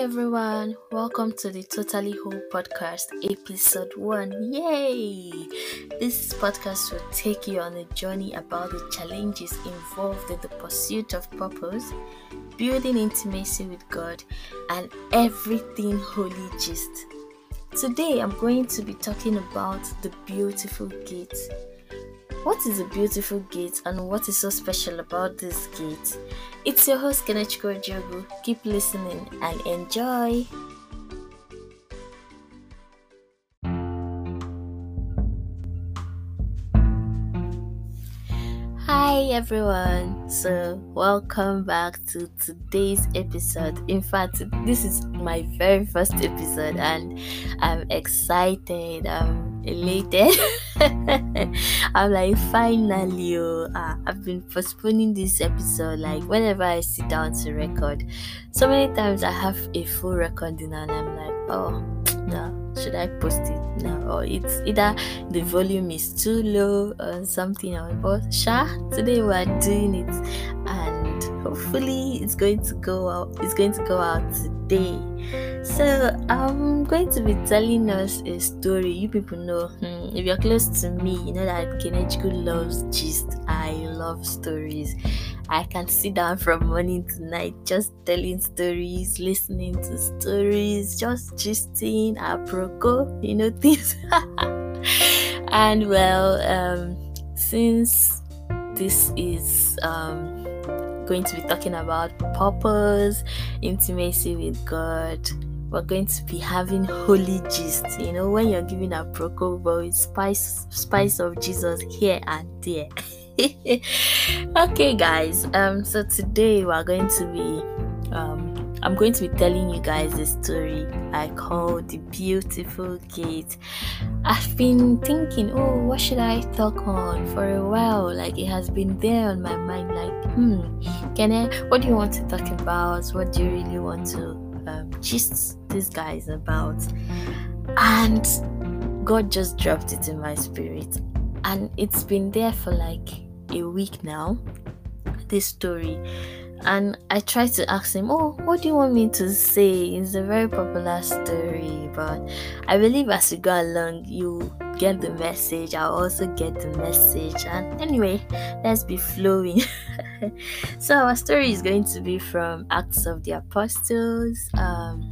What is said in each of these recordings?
everyone, welcome to the Totally Whole podcast, episode 1. Yay! This podcast will take you on a journey about the challenges involved in the pursuit of purpose, building intimacy with God, and everything holy gist. Today, I'm going to be talking about the beautiful gate. What is a beautiful gate and what is so special about this gate? It's your host Kenechiko Jogu. Keep listening and enjoy. Hi everyone. So, welcome back to today's episode. In fact, this is my very first episode and I'm excited. I'm elated. I'm like, finally, uh, I've been postponing this episode. Like, whenever I sit down to record, so many times I have a full recording and I'm like, oh, no, should I post it now? Or it's either the volume is too low or something. But sure, today we're doing it and hopefully it's going to go out it's going to go out today. So I'm going to be telling us a story. You people know hmm, if you're close to me, you know that Kenechku loves gist. I love stories. I can sit down from morning to night just telling stories, listening to stories, just gisting, apropos, you know, things. and well, um, since this is um, going to be talking about purpose, intimacy with God, we're going to be having holy gist. You know, when you're giving a procol, spice, spice of Jesus here and there. okay guys um so today we're going to be um i'm going to be telling you guys a story i call the beautiful gate. I've been thinking oh what should i talk on? For a while like it has been there on my mind like hmm can i what do you want to talk about? What do you really want to um, gist these guys about? And god just dropped it in my spirit. And it's been there for like a week now this story and I tried to ask him, Oh, what do you want me to say? It's a very popular story, but I believe as you go along, you get the message. I'll also get the message. And anyway, let's be flowing. so, our story is going to be from Acts of the Apostles. Um,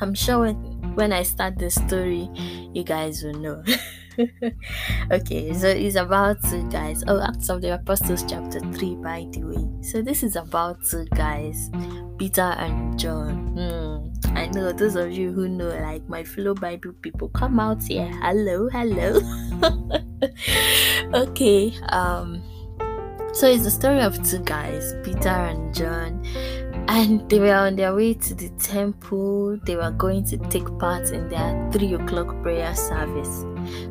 I'm sure when, when I start the story, you guys will know. okay, so it's about two guys. Oh, Acts of the Apostles, chapter 3, by the way. So, this is about two guys, Peter and John. Hmm. I know those of you who know, like my fellow Bible people, come out here. Hello, hello. okay, um, so it's the story of two guys, Peter and John and they were on their way to the temple. They were going to take part in their three o'clock prayer service.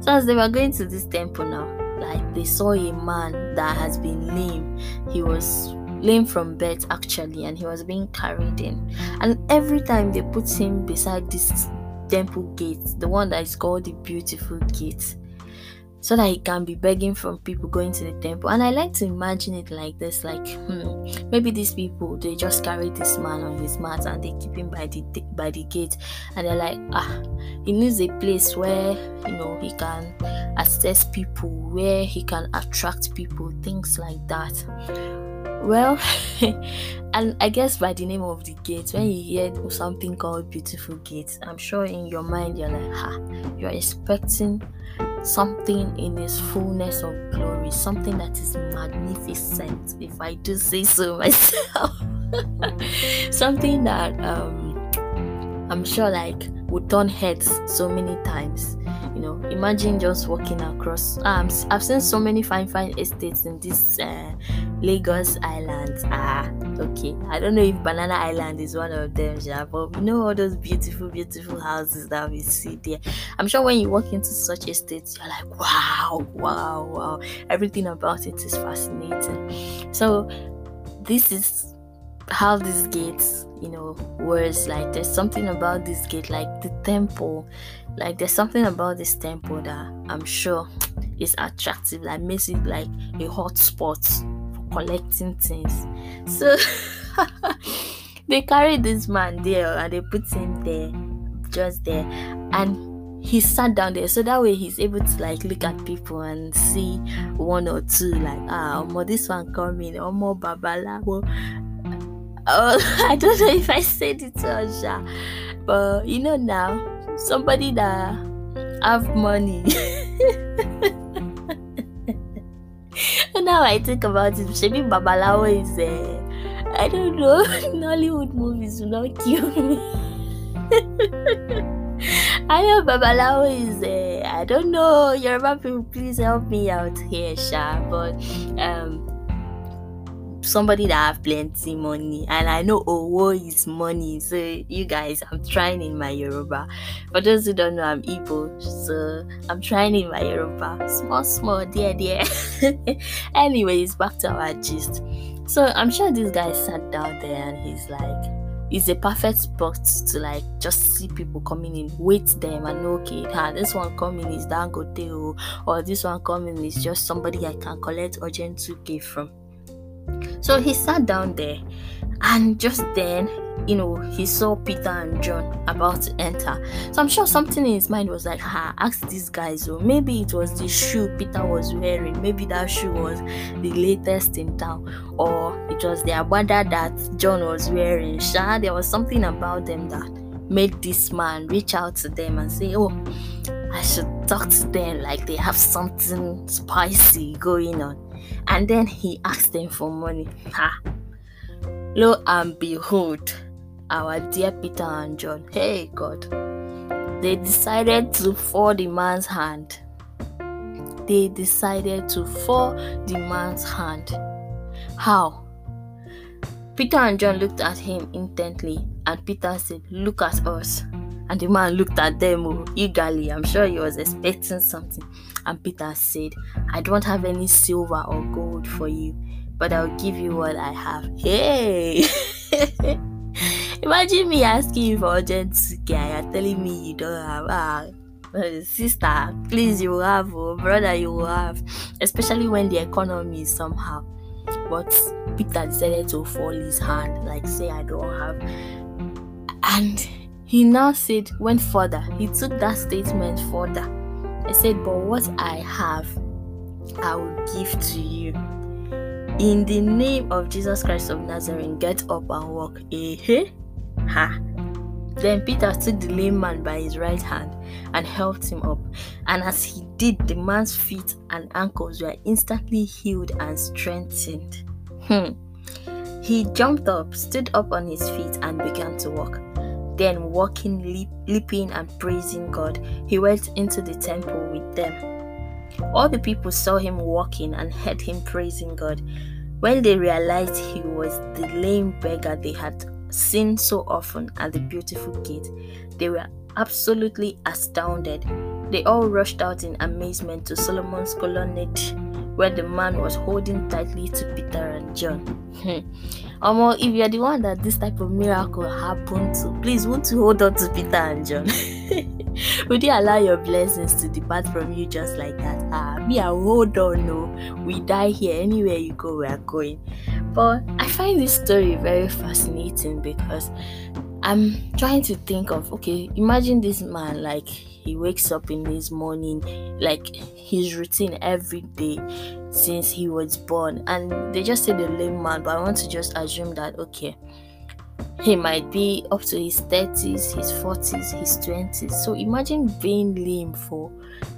So, as they were going to this temple now, like they saw a man that has been lame. He was lame from birth actually, and he was being carried in. And every time they put him beside this temple gate, the one that is called the beautiful gate, so that he can be begging from people going to the temple. And I like to imagine it like this like, hmm, maybe these people they just carry this man on his mat and they keep him by the by the gate, and they're like, ah, he needs a place where you know he can assess people, where he can attract people, things like that. Well, and I guess by the name of the gate, when you hear something called beautiful gate, I'm sure in your mind you're like, ha, you're expecting something in its fullness of glory, something that is magnificent, if I do say so myself. something that um, I'm sure like would turn heads so many times. You know, imagine just walking across. Um, I've seen so many fine, fine estates in this uh, Lagos Island. Ah, okay. I don't know if Banana Island is one of them, yeah, but you know all those beautiful, beautiful houses that we see there. I'm sure when you walk into such estates, you're like, wow, wow, wow. Everything about it is fascinating. So, this is how these gates you know words like there's something about this gate like the temple like there's something about this temple that i'm sure is attractive like makes it like a hot spot for collecting things. So they carried this man there and they put him there, just there, and he sat down there so that way he's able to like look at people and see one or two like ah more this one coming or more babalawo oh i don't know if i said it or but you know now somebody that have money now I think about it, maybe Babalawo is uh, I don't know, Nollywood movies will not kill me. I know Babalawo is uh, I don't know, Yoruba people please help me out here, Sha. But um somebody that have plenty money and I know Owo is money. So you guys, I'm trying in my Yoruba. For those who don't know, I'm Igbo, so I'm trying in my Yoruba. Small, small, dear, dear. Anyways, back to our gist. So I'm sure this guy sat down there and he's like, it's a perfect spot to like just see people coming in, wait them and okay, ah, this one coming is Dangote or this one coming is just somebody I can collect urgent 2k from. So he sat down there, and just then, you know, he saw Peter and John about to enter. So I'm sure something in his mind was like, "Ha, ask these guys." Or maybe it was the shoe Peter was wearing. Maybe that shoe was the latest in town, or it was the abada that John was wearing. Sha, there was something about them that made this man reach out to them and say, "Oh." I should talk to them like they have something spicy going on and then he asked them for money. Ha! Lo and behold, our dear Peter and John, hey God, they decided to fall the man's hand. They decided to fall the man's hand. How? Peter and John looked at him intently, and Peter said, Look at us. And the man looked at them oh, eagerly. I'm sure he was expecting something. And Peter said, I don't have any silver or gold for you, but I'll give you what I have. Hey! Imagine me asking you for urgent care. You're telling me you don't have. Ah, sister, please, you will have. Oh, brother, you will have. Especially when the economy is somehow. But Peter decided to fall his hand, like say, I don't have. And he now said, went further. He took that statement further. He said, But what I have, I will give to you. In the name of Jesus Christ of Nazareth, get up and walk. Eh? Ha. Then Peter took the lame man by his right hand and helped him up. And as he did, the man's feet and ankles were instantly healed and strengthened. Hmm. He jumped up, stood up on his feet, and began to walk. Then, walking, leap, leaping, and praising God, he went into the temple with them. All the people saw him walking and heard him praising God. When they realized he was the lame beggar they had seen so often at the beautiful gate, they were absolutely astounded. They all rushed out in amazement to Solomon's colonnade, where the man was holding tightly to Peter and John. Hmm. Um, if you're the one that this type of miracle happened to, please won't you hold on to Peter and John? Would you allow your blessings to depart from you just like that? Ah, me, I hold on. No, we die here. Anywhere you go, we are going. But I find this story very fascinating because I'm trying to think of okay, imagine this man like he wakes up in his morning, like his routine every day since he was born. And they just say the lame man, but I want to just assume that okay, he might be up to his 30s, his 40s, his 20s. So imagine being lame for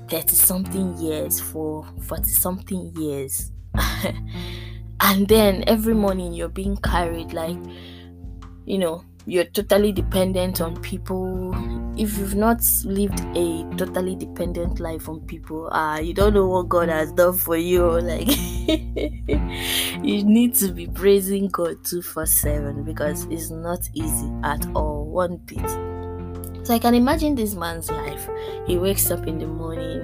30 something years, for 40 something years. and then every morning you're being carried like, you know, you're totally dependent on people. If you've not lived a totally dependent life on people ah uh, you don't know what god has done for you like you need to be praising god 247 because it's not easy at all one bit. So i can imagine this man's life. He wakes up in the morning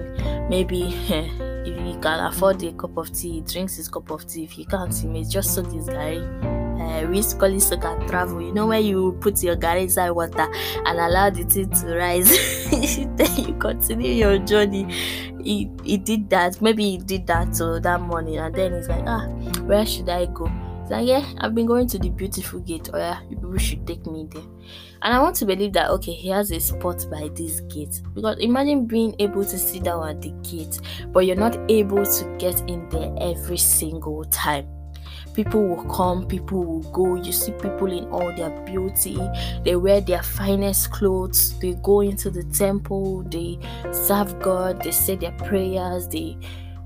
maybe if he can afford a cup of tea he drinks his cup of tea. If he can't he may just soak his guy uh, which colleagues can travel. You know where you put your garri inside water and allow the tea to rise, then you continue your journey. He, he did that. Maybe he did that so that morning, and then he's like, ah, where should I go? like, yeah, I've been going to the beautiful gate, or yeah, people should take me there. And I want to believe that okay, he has a spot by this gate. Because imagine being able to sit down at the gate, but you're not able to get in there every single time people will come people will go you see people in all their beauty they wear their finest clothes they go into the temple they serve god they say their prayers they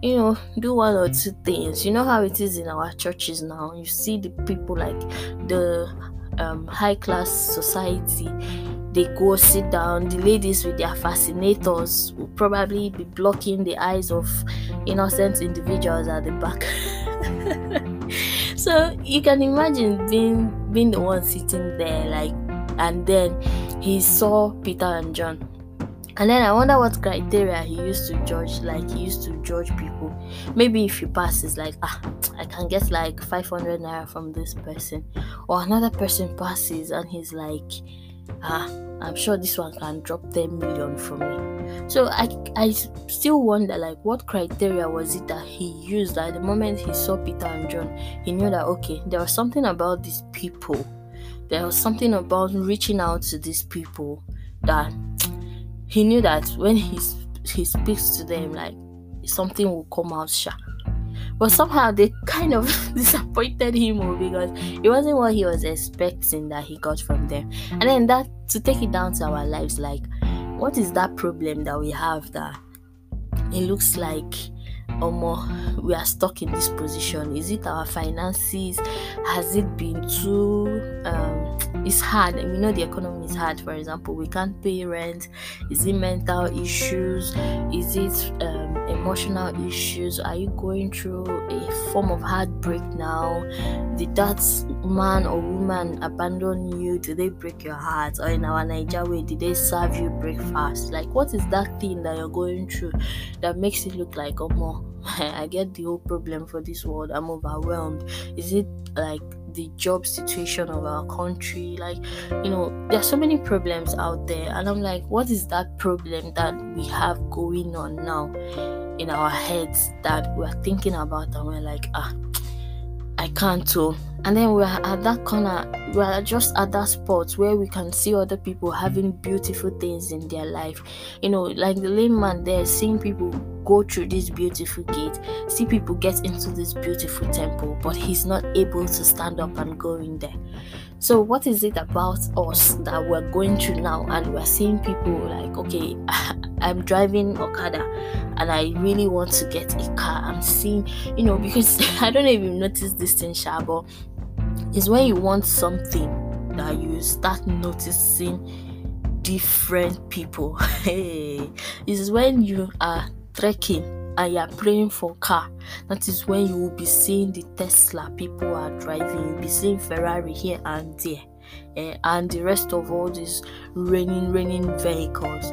you know, do one or two things. You know how it is in our churches now. You see the people like the um, high class society. They go sit down. The ladies with their fascinators will probably be blocking the eyes of innocent individuals at the back. so you can imagine being being the one sitting there, like, and then he saw Peter and John and then I wonder what criteria he used to judge, like he used to judge people. Maybe if he passes, like, ah, I can get like 500 naira from this person, or another person passes and he's like, ah, I'm sure this one can drop 10 million from me. So I, I still wonder, like, what criteria was it that he used at the moment he saw Peter and John? He knew that, okay, there was something about these people, there was something about reaching out to these people that he knew that when he he speaks to them, like something will come out sharp. But somehow they kind of disappointed him oh, because it wasn't what he was expecting that he got from them. And then that to take it down to our lives, like what is that problem that we have that it looks like more we are stuck in this position is it our finances has it been too um it's hard and we know the economy is hard. For example we can't pay rent. Is it mental issues? Is it um, emotional issues? Are you going through a form of heartbreak now? Did that man or woman abandon you? Did they break your heart? Or in our Naija way did they serve you breakfast? Like what is that thing that you're going through that makes it look like oh more i get the whole problem for this world. I'm overwhelmed. Is it like the job situation of our country like you know there's so many problems out there and i'm like what is that problem that we have going on now in our heads that we're thinking about and we're like ah i can't too and then we're at that corner we're just at that spot where we can see other people having beautiful things in their life. You know like the lame man there seeing people go through this beautiful gate see people get into this beautiful temple but he's not able to stand up and go in there so what is it about us that we're going through now and we're seeing people like okay i'm driving okada and i really want to get a car i'm seeing you know because i don't you've noticed this thing Shabo is when you want something that you start noticing different people. Hey, is when you are trekking and you are praying for car. That is when you will be seeing the Tesla people are driving. You'll be seeing Ferrari here and there, eh, and the rest of all these raining, raining vehicles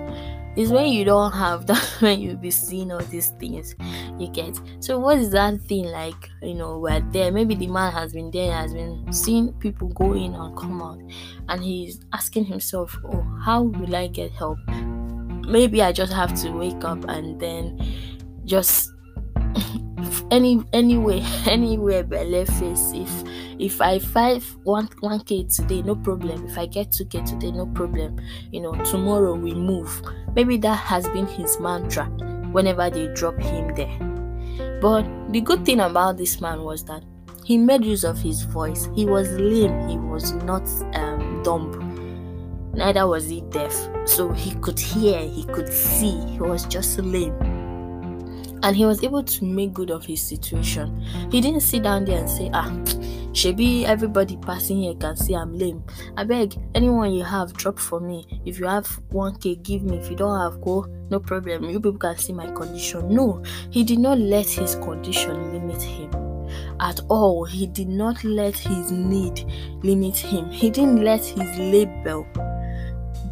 is when you don't have that when you'll be seeing all these things you get so what is that thing like you know we're there maybe the man has been there has been seeing people go in and come out and he's asking himself oh how will i get help maybe i just have to wake up and then just any anyway anywhere belly face. If if i five one one k today no problem. If i get two k today no problem. You know tomorrow we move. Maybe that has been his mantra whenever they drop him there. But the good thing about this man was that he made use of his voice. He was lame. He was not um, dumb. Neither was he deaf. So he could hear he could see. He was just lame and he was able to make good of his situation. He didn't sit down there and say, Ah, Shebi, everybody passing here can see I'm lame. I beg, anyone you have, drop for me. If you have 1k, give me. If you don't have, go, no problem. You people can see my condition. No, he did not let his condition limit him at all. He did not let his need limit him. He didn't let his label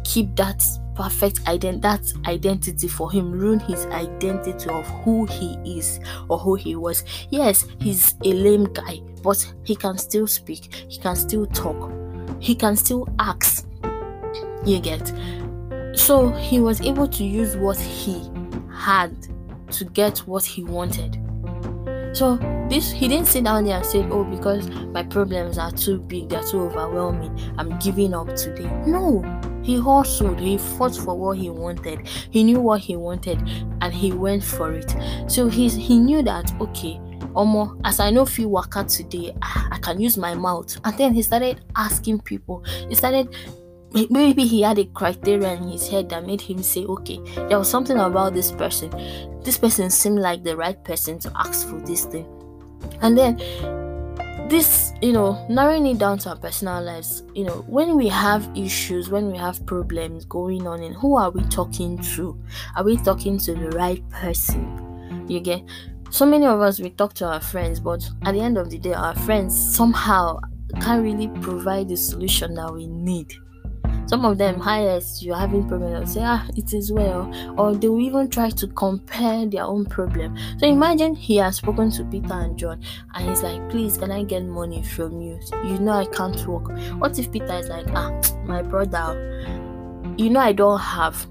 keep that perfect ident- that identity for him ruin his identity of who he is or who he was. Yes he's a lame guy but he can still speak he can still talk he can still ask. You get? So he was able to use what he had to get what he wanted. So this he didn't sit down there and say, Oh, because my problems are too big, they're too overwhelming, I'm giving up today. No, he hustled, he fought for what he wanted, he knew what he wanted, and he went for it. So he's he knew that okay, Omo, as I know feel waka today, I can use my mouth. And then he started asking people, he started maybe he had a criteria in his head that made him say, okay, there was something about this person. This person seemed like the right person to ask for this thing. And then this, you know, narrowing it down to our personal lives, you know, when we have issues, when we have problems going on, and who are we talking to? Are we talking to the right person? You get so many of us we talk to our friends, but at the end of the day, our friends somehow can't really provide the solution that we need some of them, highest, you're having problem, they'll say, ah, it is well. Or they will even try to compare their own problem. So imagine he has spoken to Peter and John and he's like, please, can I get money from you? You know I can't work. What if Peter is like, ah, my brother, you know I don't have.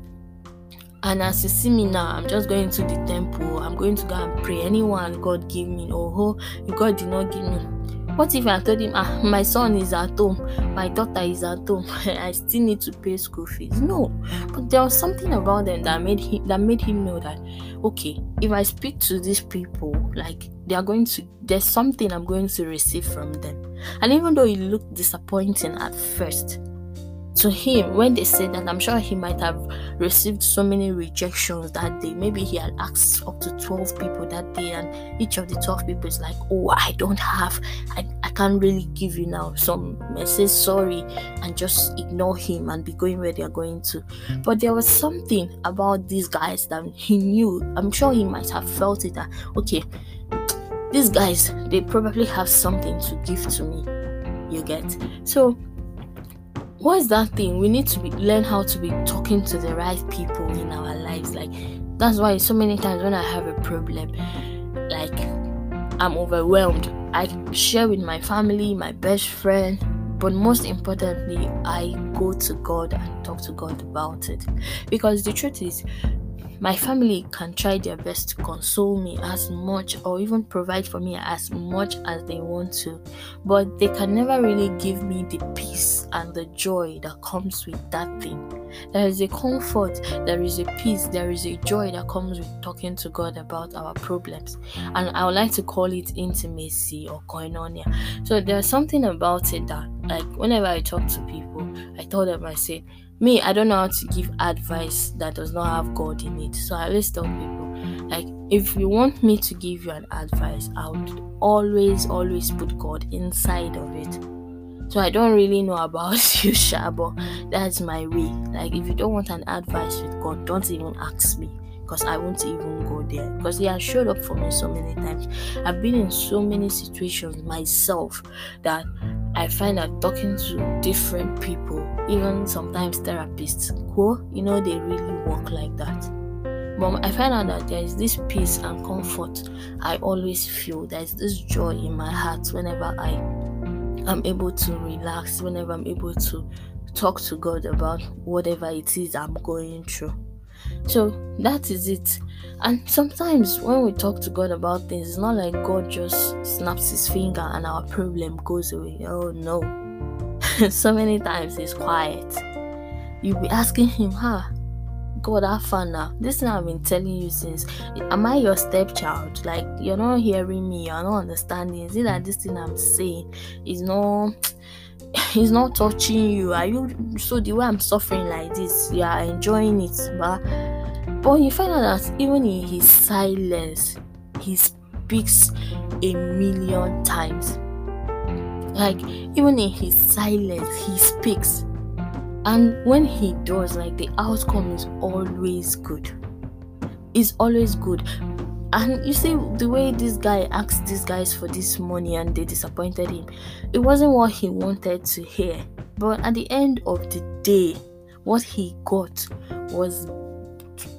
And as you see me now, I'm just going to the temple. I'm going to go and pray. Anyone God give me, oh, God did not give me what if I told him, ah, my son is at home, my daughter is at home, I still need to pay school fees? No, but there was something about them that made him that made him know that okay, if I speak to these people, like they are going to, there's something I'm going to receive from them. And even though it looked disappointing at first, to him when they said that i'm sure he might have received so many rejections that day. Maybe he had asked up to 12 people that day and each of the 12 people is like oh i don't have i, I can't really give you now some say sorry and just ignore him and be going where they're going to. But there was something about these guys that he knew i'm sure he might have felt it that okay these guys they probably have something to give to me. You get? So what is that thing? We need to be, learn how to be talking to the right people in our lives. Like that's why so many times when i have a problem like i'm overwhelmed. I share with my family my best friend but most importantly i go to god and talk to god about it. Because the truth is my family can try their best to console me as much or even provide for me as much as they want to, but they can never really give me the peace and the joy that comes with that thing. There is a comfort, there is a peace, there is a joy that comes with talking to God about our problems. And I would like to call it intimacy or koinonia. So there's something about it that, like, whenever I talk to people, I tell them, I say, me i don't know how to give advice that does not have god in it. So i always tell people like if you want me to give you an advice i would always always put god inside of it. So i don't really know about you sha but that's my way. Like if you don't want an advice with god don't even ask me because I won't even go there. Because he has showed up for me so many times. I've been in so many situations myself that I find that talking to different people, even sometimes therapists, cool, you know, they really work like that. But I find out that there is this peace and comfort I always feel. There's this joy in my heart whenever I am able to relax, whenever I'm able to talk to God about whatever it is I'm going through. So that is it. And sometimes when we talk to God about things, it's not like God just snaps his finger and our problem goes away. Oh no. so many times he's quiet. You'll be asking him, huh? God, have fun now. This thing I've been telling you since. Am I your stepchild? Like you're not hearing me, you're not understanding. Is it that this thing I'm saying is not he's not touching you are you so the way i'm suffering like this you are enjoying it but but you find out that even in his silence he speaks a million times. Like even in his silence he speaks. And when he does like the outcome is always good. Is always good. And you see the way this guy asked these guys for this money and they disappointed him it wasn't what he wanted to hear. But at the end of the day what he got was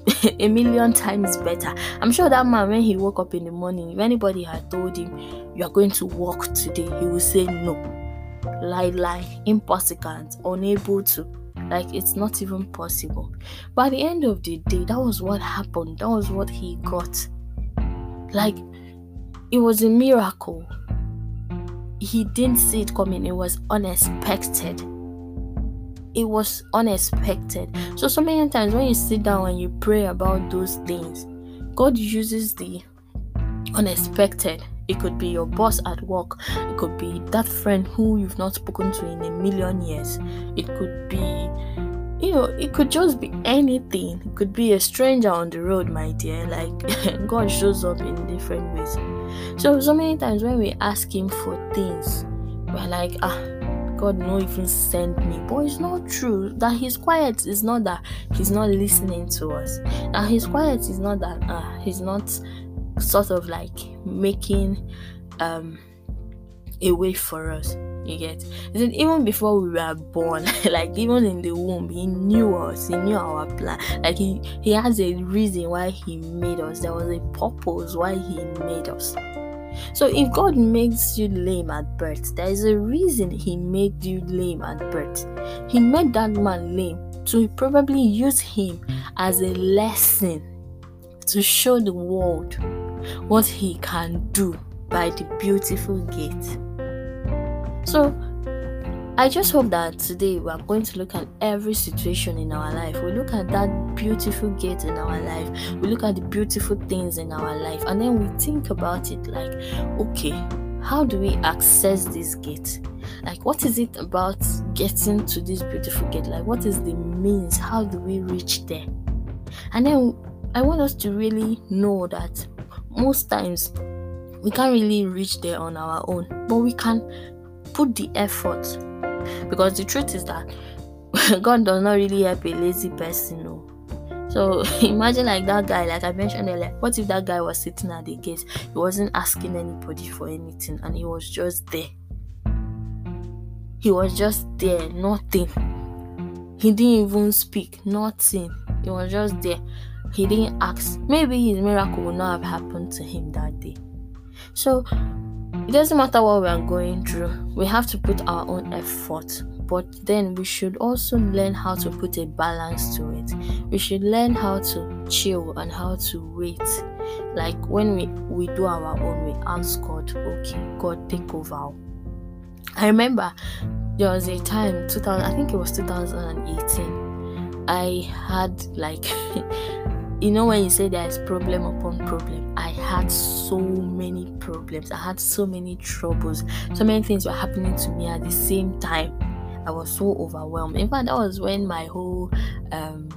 a million times better. I'm sure that man when he woke up in the morning if anybody had told him you are going to work today he would say no. Lie lie. Impossible. Unable to. Like it's not even possible. At the end of the day that was what happened. That was what he got. Like it was a miracle. He didn't see it coming, it was unexpected. It was unexpected. So, so many times when you sit down and you pray about those things, God uses the unexpected. It could be your boss at work, it could be that friend who you've not spoken to in a million years, it could be you know, it could just be anything. It could be a stranger on the road, my dear. Like God shows up in different ways. So so many times when we ask Him for things, we're like, ah, God no even send me. But it's not true. That He's quiet is not that He's not listening to us. That He's quiet is not that ah, He's not sort of like making um a way for us. You get it? Even before we were born, like even in the womb, he knew us, he knew our plan. Like he he has a reason why he made us. There was a purpose why he made us. So if God makes you lame at birth, there is a reason he made you lame at birth. He made that man lame to probably use him as a lesson to show the world what he can do by the beautiful gate. So, I just hope that today we are going to look at every situation in our life. We look at that beautiful gate in our life. We look at the beautiful things in our life. And then we think about it like, okay, how do we access this gate? Like, what is it about getting to this beautiful gate? Like, what is the means? How do we reach there? And then I want us to really know that most times we can't really reach there on our own, but we can put the effort because the truth is that God does not really help a lazy person. No. So imagine like that guy, like I mentioned earlier. What if that guy was sitting at the gate? He wasn't asking anybody for anything and he was just there. He was just there, nothing. He didn't even speak, nothing. He was just there. He didn't ask. Maybe his miracle would not have happened to him that day. So it doesn't matter what we are going through, we have to put our own effort. But then we should also learn how to put a balance to it. We should learn how to chill and how to wait. Like when we, we do our own, we ask God, okay, God, take over. I remember there was a time, 2000, I think it was 2018. I had like you know when you say there is problem upon problem? I had so many problems. I had so many troubles. So many things were happening to me at the same time. I was so overwhelmed. In fact that was when my whole um,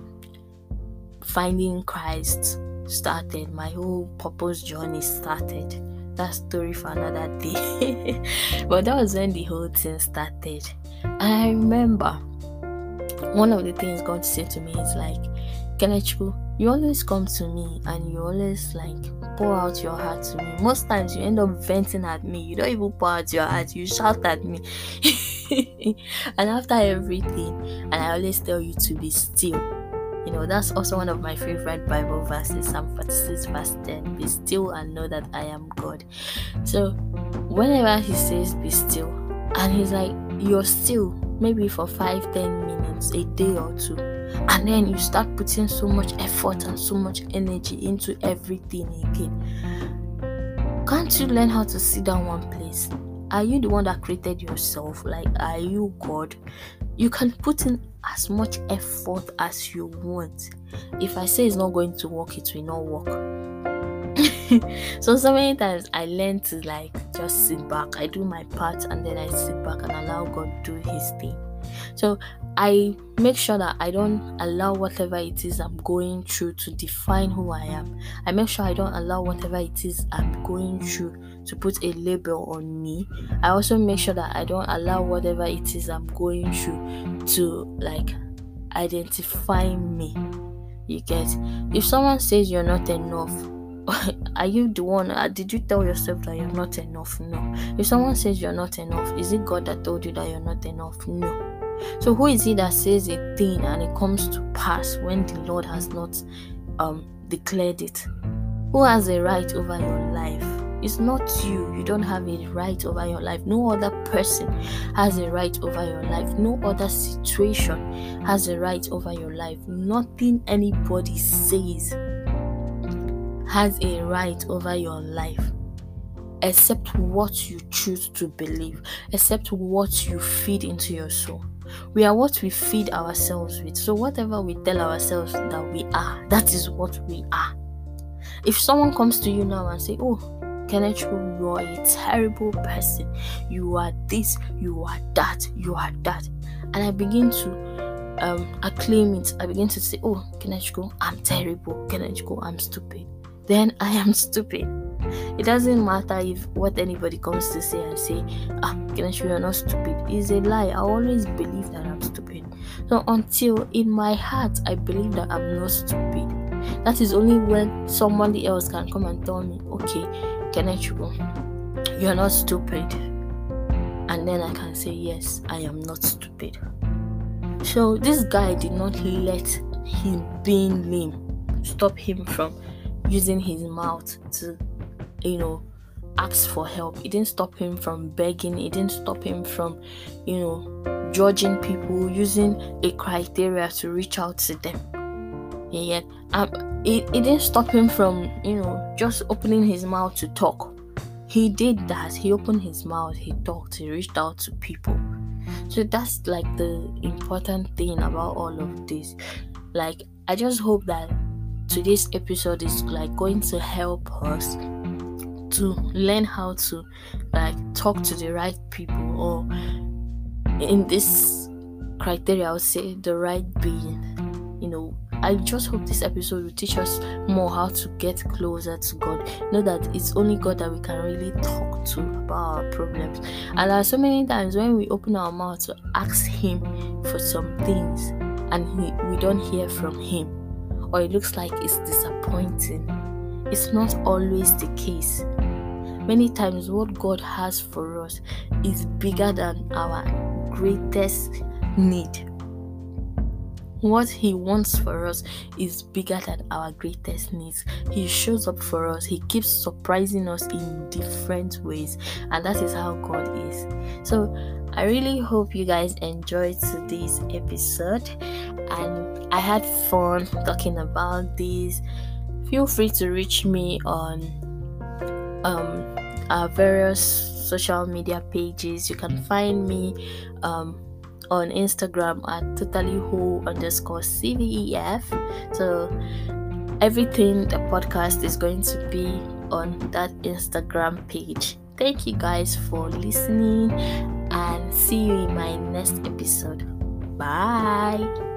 finding christ started. My whole purpose journey started. That story for another day. But that was when the whole thing started. And i remember one of the things god said to me is like Kenechku, you always come to me and you always like pour out your heart to me. Most times you end up venting at me. You don't even pour out your heart, you shout at me. and after everything, and I always tell you to be still. You know, that's also one of my favorite Bible verses, Psalm 46, verse 10. Be still and know that I am God. So, whenever He says be still, and He's like, you're still, maybe for five, ten minutes, a day or two and then you start putting so much effort and so much energy into everything again. Can't you learn how to sit down one place? Are you the one that created yourself? Like are you god? You can put in as much effort as you want. If i say it's not going to work it will not work so so many times i learn to like just sit back i do my part and then i sit back and allow god to do his thing so I make sure that I don't allow whatever it is I'm going through to define who I am. I make sure I don't allow whatever it is I'm going through to put a label on me. I also make sure that I don't allow whatever it is I'm going through to like identify me. You get if someone says you're not enough, are you the one uh, did you tell yourself that you're not enough no if someone says you're not enough is it god that told you that you're not enough no so who is it that says a thing and it comes to pass when the Lord has not um, declared it? Who has a right over your life? It's not you. You don't have a right over your life. No other person has a right over your life. No other situation has a right over your life. Nothing anybody says has a right over your life. except what you choose to believe, except what you feed into your soul. We are what we feed ourselves with. So, whatever we tell ourselves that we are, that is what we are. If someone comes to you now and say, "Oh, Kenneth, you are a terrible person. You are this, you are that, you are that," and I begin to um, acclaim it, I begin to say, "Oh, Kenneth, I'm terrible. Kenneth, I'm stupid." Then I am stupid. It doesn't matter if what anybody comes to say and say, ah, Kenneth, you are not stupid. It's a lie. I always believe that I'm stupid. So until in my heart I believe that I'm not stupid, that is only when somebody else can come and tell me, okay, Kenneth, you are not stupid. And then I can say, yes, I am not stupid. So this guy did not let him being lame stop him from using his mouth to you know, ask for help. It didn't stop him from begging. It didn't stop him from, you know, judging people, using a criteria to reach out to them. Yeah, yeah. Um, it, it didn't stop him from, you know, just opening his mouth to talk. He did that. He opened his mouth. He talked. He reached out to people. So that's like the important thing about all of this. Like, I just hope that today's episode is like going to help us to learn how to like talk to the right people or in this criteria I would say the right being you know I just hope this episode will teach us more how to get closer to God. Know that it's only God that we can really talk to about our problems. And there are so many times when we open our mouth to ask Him for some things and he, we don't hear from Him, or it looks like it's disappointing. It's not always the case. Many times, what God has for us is bigger than our greatest need. What He wants for us is bigger than our greatest needs. He shows up for us, He keeps surprising us in different ways, and that is how God is. So, I really hope you guys enjoyed today's episode, and I had fun talking about this. Feel free to reach me on um, our various social media pages. You can find me um, on Instagram at totally whole underscore CVEF. So everything the podcast is going to be on that Instagram page. Thank you guys for listening and see you in my next episode. Bye.